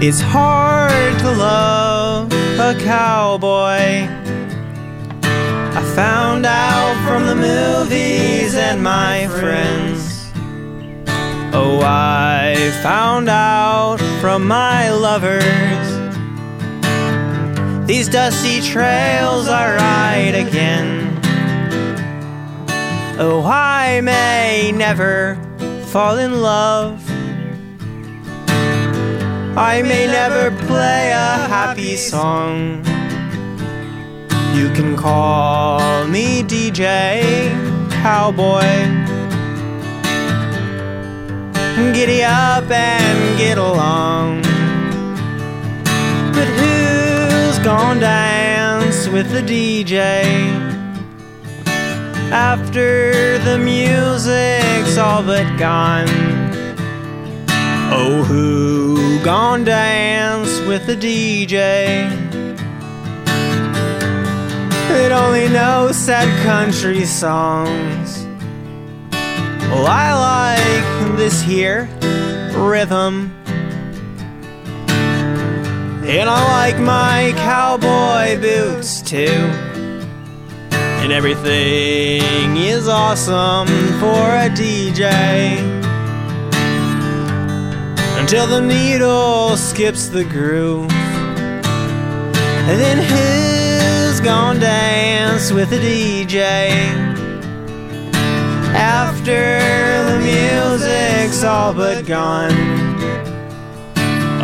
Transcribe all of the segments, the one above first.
It's hard to love a cowboy. I found out from the movies and my friends. Oh, I found out from my lovers. These dusty trails I ride again. Oh, I may never fall in love. I may never play a happy song. You can call me DJ Cowboy. Giddy up and get along. But who's gonna dance with the DJ? After the music's all but gone. Oh, who gon' dance with the DJ? It only knows sad country songs. Well, I like this here rhythm. And I like my cowboy boots too. And everything is awesome for a DJ until the needle skips the groove. And then who's gonna dance with the DJ? After the music's all but gone.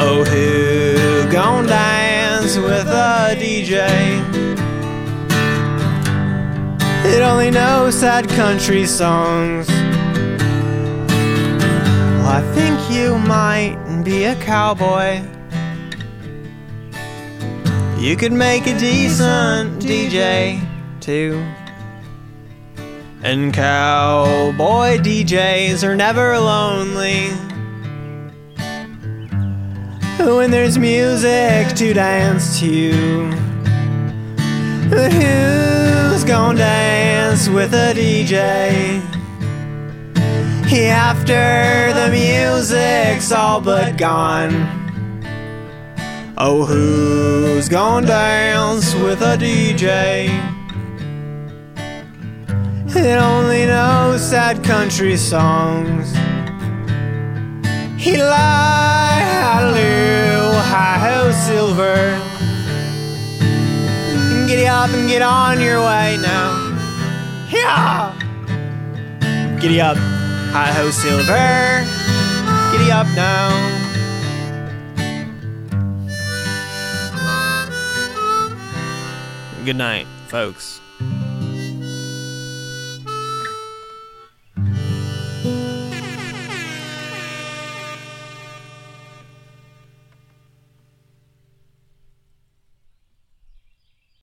Oh, who gonna dance with a DJ? It only knows sad country songs. You might be a cowboy. You could make a decent DJ too. And cowboy DJs are never lonely. When there's music to dance to. Who's gonna dance with a DJ? After the music's all but gone. Oh, who's gonna dance with a DJ? It only knows sad country songs. He lie, hallelujah, hi ho, silver. Get up and get on your way now. Yeah! Giddy up. Hi ho, Silver. Giddy up now. Good night, folks.